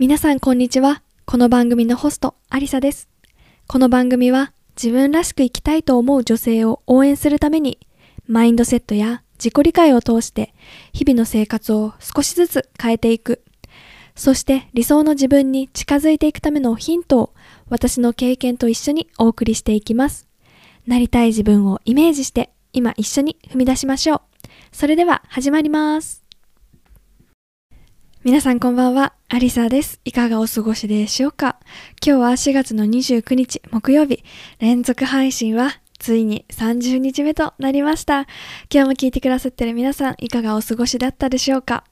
皆さんこんにちは。この番組のホスト、アリサです。この番組は自分らしく生きたいと思う女性を応援するために、マインドセットや自己理解を通して日々の生活を少しずつ変えていく。そして理想の自分に近づいていくためのヒントを私の経験と一緒にお送りしていきます。なりたい自分をイメージして今一緒に踏み出しましょう。それでは始まります。皆さんこんばんは、アリサです。いかがお過ごしでしょうか今日は4月の29日木曜日、連続配信はついに30日目となりました。今日も聞いてくださってる皆さん、いかがお過ごしだったでしょうか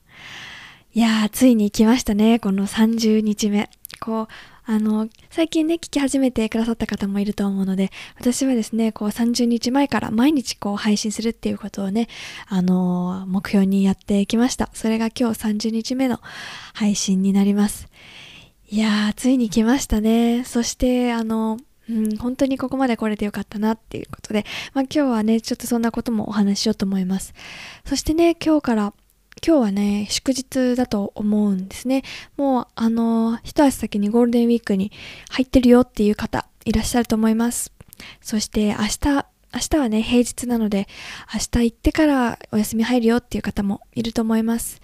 いやー、ついに来ましたね、この30日目。こう、あの、最近ね、聞き始めてくださった方もいると思うので、私はですね、こう30日前から毎日こう配信するっていうことをね、あの目標にやってきました。それが今日30日目の配信になります。いやー、ついに来ましたね。そして、あの、うん、本当にここまで来れてよかったなっていうことで、まあ今日はね、ちょっとそんなこともお話ししようと思います。そしてね、今日から、今日はね、祝日だと思うんですね。もう、あの、一足先にゴールデンウィークに入ってるよっていう方、いらっしゃると思います。そして、明日、明日はね、平日なので、明日行ってからお休み入るよっていう方もいると思います。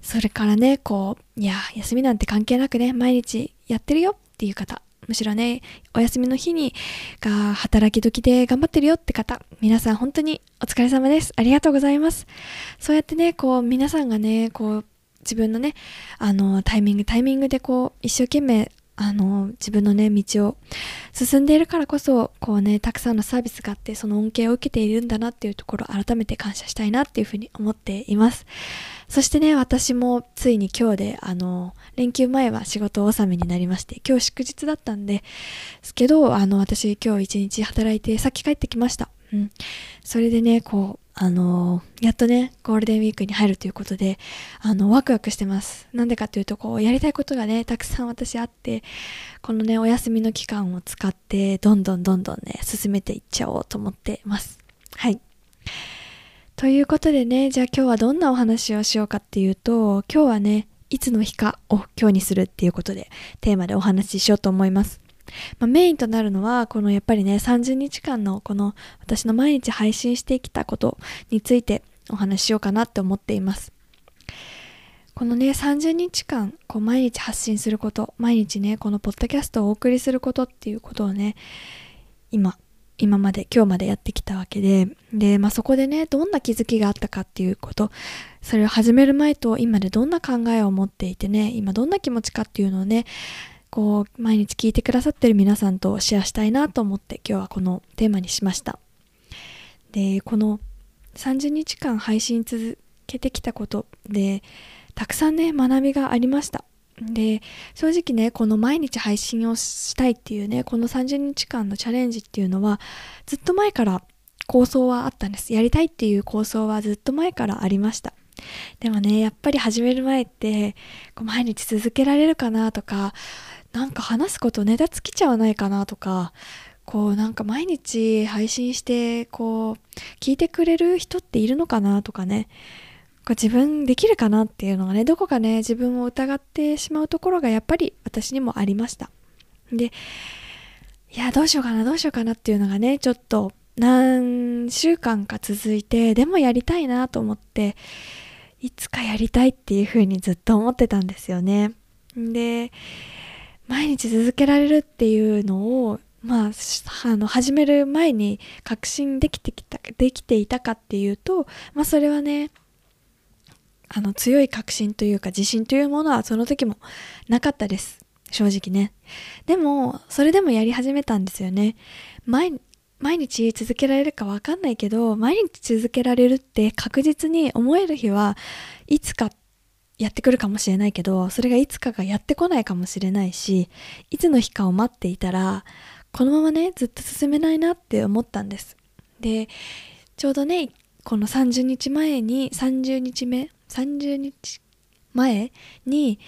それからね、こう、いや、休みなんて関係なくね、毎日やってるよっていう方、むしろね、お休みの日に、が働き時で頑張ってるよって方、皆さん本当にお疲れ様です。ありがとうございます。そうやってね、こう、皆さんがね、こう、自分のね、あの、タイミング、タイミングでこう、一生懸命、あの、自分のね、道を進んでいるからこそ、こうね、たくさんのサービスがあって、その恩恵を受けているんだなっていうところ、改めて感謝したいなっていうふうに思っています。そしてね、私もついに今日で、あの、連休前は仕事納めになりまして、今日祝日だったんで、ですけど、あの、私今日一日働いて、さっき帰ってきました。うん。それでね、こう、あのやっとね、ゴールデンウィークに入るということで、あの、ワクワクしてます。なんでかっていうと、こう、やりたいことがね、たくさん私あって、このね、お休みの期間を使って、どんどんどんどんね、進めていっちゃおうと思ってます。はい。ということでね、じゃあ今日はどんなお話をしようかっていうと、今日はね、いつの日かを今日にするっていうことで、テーマでお話ししようと思います。まあ、メインとなるのは、このやっぱりね、30日間のこの私の毎日配信してきたことについてお話ししようかなって思っています。このね、30日間、こう毎日発信すること、毎日ね、このポッドキャストをお送りすることっていうことをね、今、今まで、今日までやってきたわけで、で、まあそこでね、どんな気づきがあったかっていうこと、それを始める前と今でどんな考えを持っていてね、今どんな気持ちかっていうのをね、こう、毎日聞いてくださってる皆さんとシェアしたいなと思って今日はこのテーマにしました。で、この30日間配信続けてきたことで、たくさんね、学びがありました。で、正直ね、この毎日配信をしたいっていうね、この30日間のチャレンジっていうのは、ずっと前から構想はあったんです。やりたいっていう構想はずっと前からありました。でもね、やっぱり始める前って、こう毎日続けられるかなとか、なんか話すことネタ尽きちゃわないかなとか、こうなんか毎日配信して、こう、聞いてくれる人っているのかなとかね、こう自分できるかなっていうのがね、どこかね、自分を疑ってしまうところがやっぱり私にもありました。で、いや、どうしようかな、どうしようかなっていうのがね、ちょっと何週間か続いて、でもやりたいなと思って、いつかやりたいっていうふうにずっと思ってたんですよね。で、毎日続けられるっていうのを、まあ、あの、始める前に確信できてきた、できていたかっていうと、まあ、それはね、あの、強い確信というか自信というものはその時もなかったです。正直ね。でも、それでもやり始めたんですよね。毎、毎日続けられるかわかんないけど、毎日続けられるって確実に思える日はいつかやってくるかもしれないけど、それがいつかがやってこないかもしれないし、いつの日かを待っていたら、このままね、ずっと進めないなって思ったんです。で、ちょうどね、この30日前に、30日目、30日前に、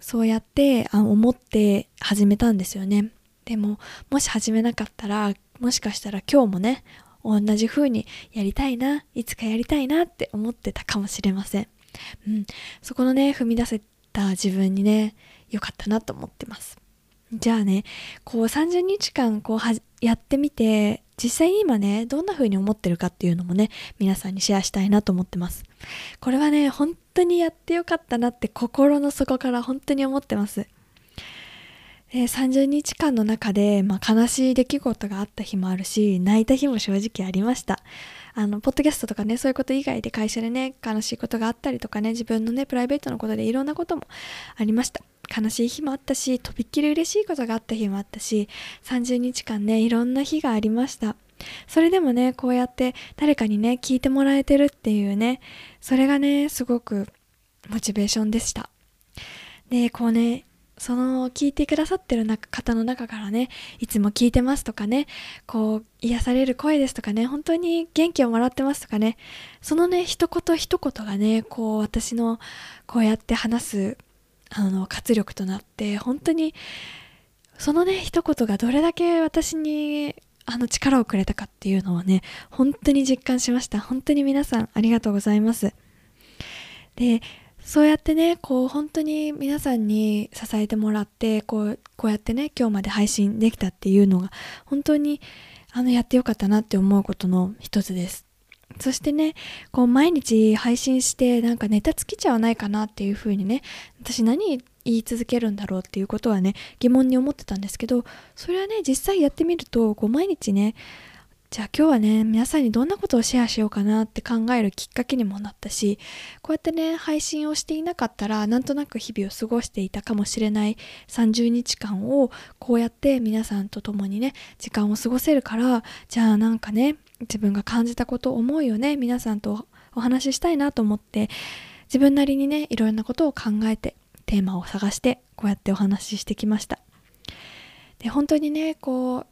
そうやってあ思って始めたんですよね。でも、もし始めなかったら、もしかしたら今日もね、同じ風にやりたいな、いつかやりたいなって思ってたかもしれません。うん、そこのね、踏み出せた自分にね良かったなと思ってます。じゃあねこう30日間こうやってみて実際に今ねどんな風に思ってるかっていうのもね皆さんにシェアしたいなと思ってます。これはね本当にやってよかったなって心の底から本当に思ってます。で30日間の中で、まあ、悲しい出来事があった日もあるし泣いた日も正直ありました。あのポッドキャストとかねそういうこと以外で会社でね悲しいことがあったりとかね自分のねプライベートのことでいろんなこともありました。悲しい日もあったしとびっきり嬉しいことがあった日もあったし30日間ねいろんな日がありました。それでもねこうやって誰かにね聞いてもらえてるっていうねそれがねすごくモチベーションでした。でこうねその聞いてくださってる方の中からねいつも聞いてますとかねこう癒される声ですとかね本当に元気をもらってますとかねそのね一言一言がねこう私のこうやって話すあの活力となって本当にそのね一言がどれだけ私にあの力をくれたかっていうのはね本当に実感しました。本当に皆さんありがとうございます。でそうやってねこう本当に皆さんに支えてもらってこうこうやってね今日まで配信できたっていうのが本当にあのやってよかったなって思うことの一つです。そしてねこう毎日配信してなんかネタ尽きちゃわないかなっていう風にね私何言い続けるんだろうっていうことはね疑問に思ってたんですけどそれはね実際やってみるとこう毎日ねじゃあ今日はね皆さんにどんなことをシェアしようかなって考えるきっかけにもなったしこうやってね配信をしていなかったらなんとなく日々を過ごしていたかもしれない30日間をこうやって皆さんと共にね時間を過ごせるからじゃあなんかね自分が感じたこと思うよね皆さんとお話ししたいなと思って自分なりにねいろんなことを考えてテーマを探してこうやってお話ししてきました。で本当にねこう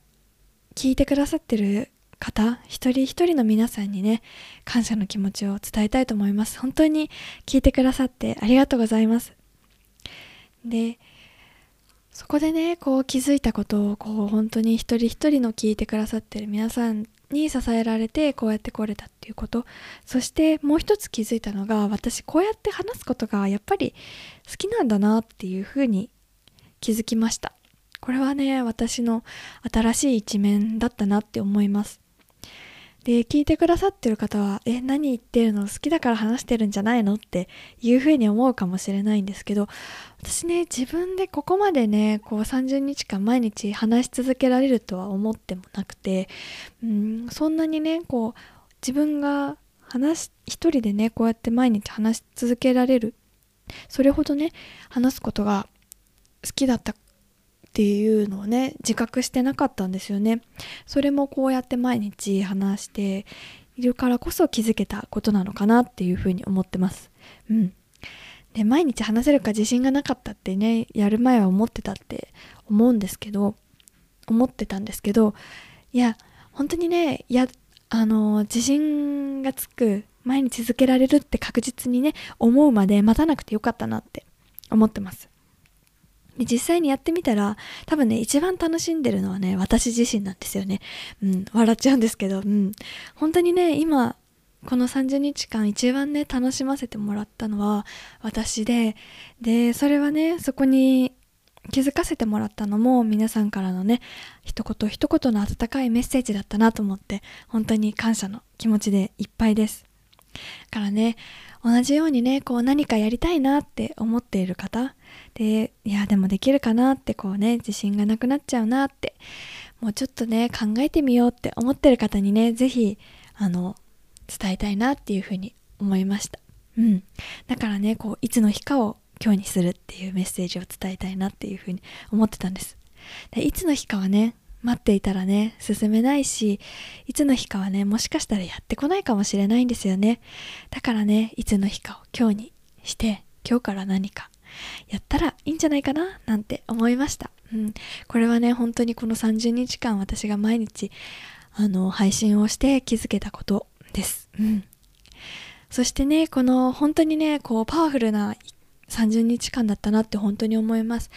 聞いてくださってる方一人一人の皆さんにね感謝の気持ちを伝えたいと思います。本当に聞いてくださってありがとうございます。でそこでねこう気づいたことをこう本当に一人一人の聞いてくださってる皆さんに支えられてこうやって来れたっていうこと。そしてもう一つ気づいたのが私こうやって話すことがやっぱり好きなんだなっていうふうに気づきました。これはね私の新しい一面だったなって思います。で聞いてくださってる方はえ何言ってるの？好きだから話してるんじゃないの？っていうふうに思うかもしれないんですけど私ね自分でここまでねこう30日間毎日話し続けられるとは思ってもなくてうんそんなにねこう自分が話一人でねこうやって毎日話し続けられる。それほどね話すことが好きだったっていうのをね自覚してなかったんですよね。それもこうやって毎日話しているからこそ気づけたことなのかなっていうふうに思ってます。うん。で毎日話せるか自信がなかったってねやる前は思ってたって思うんですけど思ってたんですけどいや本当にねやあの自信がつく毎日続けられるって確実にね思うまで待たなくてよかったなって思ってます。で実際にやってみたら多分ね一番楽しんでるのはね私自身なんですよね。うん笑っちゃうんですけどうん。本当にね今この30日間一番ね楽しませてもらったのは私ででそれはねそこに気づかせてもらったのも皆さんからのね一言一言の温かいメッセージだったなと思って本当に感謝の気持ちでいっぱいです。だからね同じようにねこう何かやりたいなって思っている方。でいやでもできるかなってこうね自信がなくなっちゃうなってもうちょっとね考えてみようって思ってる方にね是非あの伝えたいなっていうふうに思いました。うん。だからねこういつの日かを今日にするっていうメッセージを伝えたいなっていうふうに思ってたんです。でいつの日かはね待っていたらね進めないしいつの日かはねもしかしたらやってこないかもしれないんですよね。だからねいつの日かを今日にして今日から何かやったらいいんじゃないかななんて思いました、うん、これはね本当にこの30日間私が毎日あの配信をして気づけたことです、うん、そしてねこの本当にねこうパワフルな30日間だったなって本当に思います。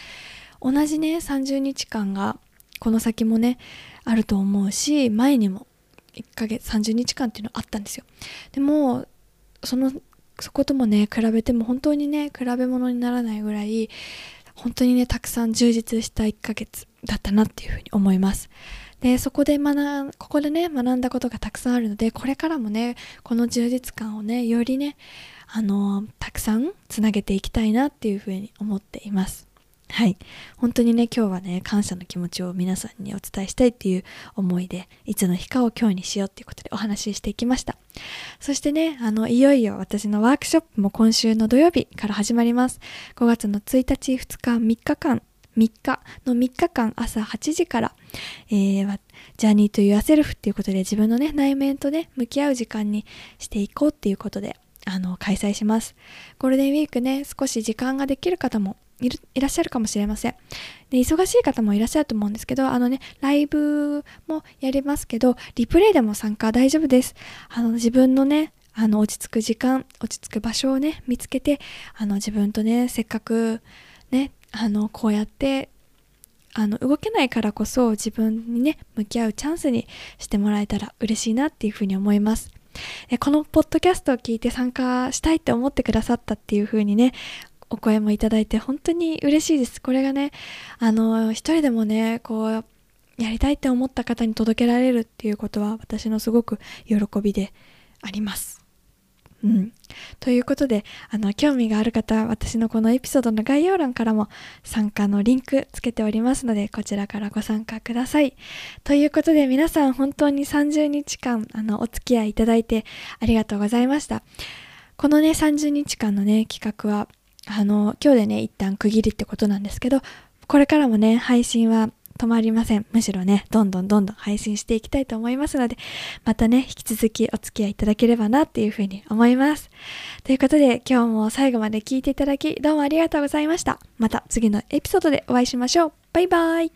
同じね30日間がこの先もねあると思うし前にも1ヶ月30日間っていうのあったんですよ。でもそのそこともね比べても本当にね比べ物にならないぐらい本当にねたくさん充実した1ヶ月だったなっていうふうに思います。でそこで学ここでね学んだことがたくさんあるのでこれからもねこの充実感をねよりねあのたくさんつなげていきたいなっていうふうに思っています。はい。本当にね今日はね感謝の気持ちを皆さんにお伝えしたいっていう思いでいつの日かを今日にしようっていうことでお話ししていきました。そしてねあのいよいよ私のワークショップも今週の土曜日から始まります。5月の1日2日3日間3日の3日間朝8時から、えー、ジャーニーというアセルフっていうことで自分のね内面とね向き合う時間にしていこうっていうことであの開催します。ゴールデンウィークね少し時間ができる方もいらっしゃるかもしれません。で忙しい方もいらっしゃると思うんですけどあのねライブもやりますけどリプレイでも参加大丈夫です。あの自分のねあの落ち着く時間落ち着く場所をね見つけてあの自分とねせっかくねあのこうやってあの動けないからこそ自分にね向き合うチャンスにしてもらえたら嬉しいなっていうふうに思います。このポッドキャストを聞いて参加したいって思ってくださったっていうふうにねお声もいただいて本当に嬉しいですこれがねあの一人でもねこうやりたいって思った方に届けられるっていうことは私のすごく喜びでありますうん。ということで、あの、興味がある方は私のこのエピソードの概要欄からも参加のリンクつけておりますので、こちらからご参加ください。ということで、皆さん本当に30日間、あの、お付き合いいただいてありがとうございました。このね、30日間のね、企画は、あの、今日でね、一旦区切りってことなんですけど、これからもね、配信は止まりません。むしろね、どんどんどんどん配信していきたいと思いますので、またね、引き続きお付き合いいただければなっていうふうに思います。ということで、今日も最後まで聞いていただき、どうもありがとうございました。また次のエピソードでお会いしましょう。バイバイ。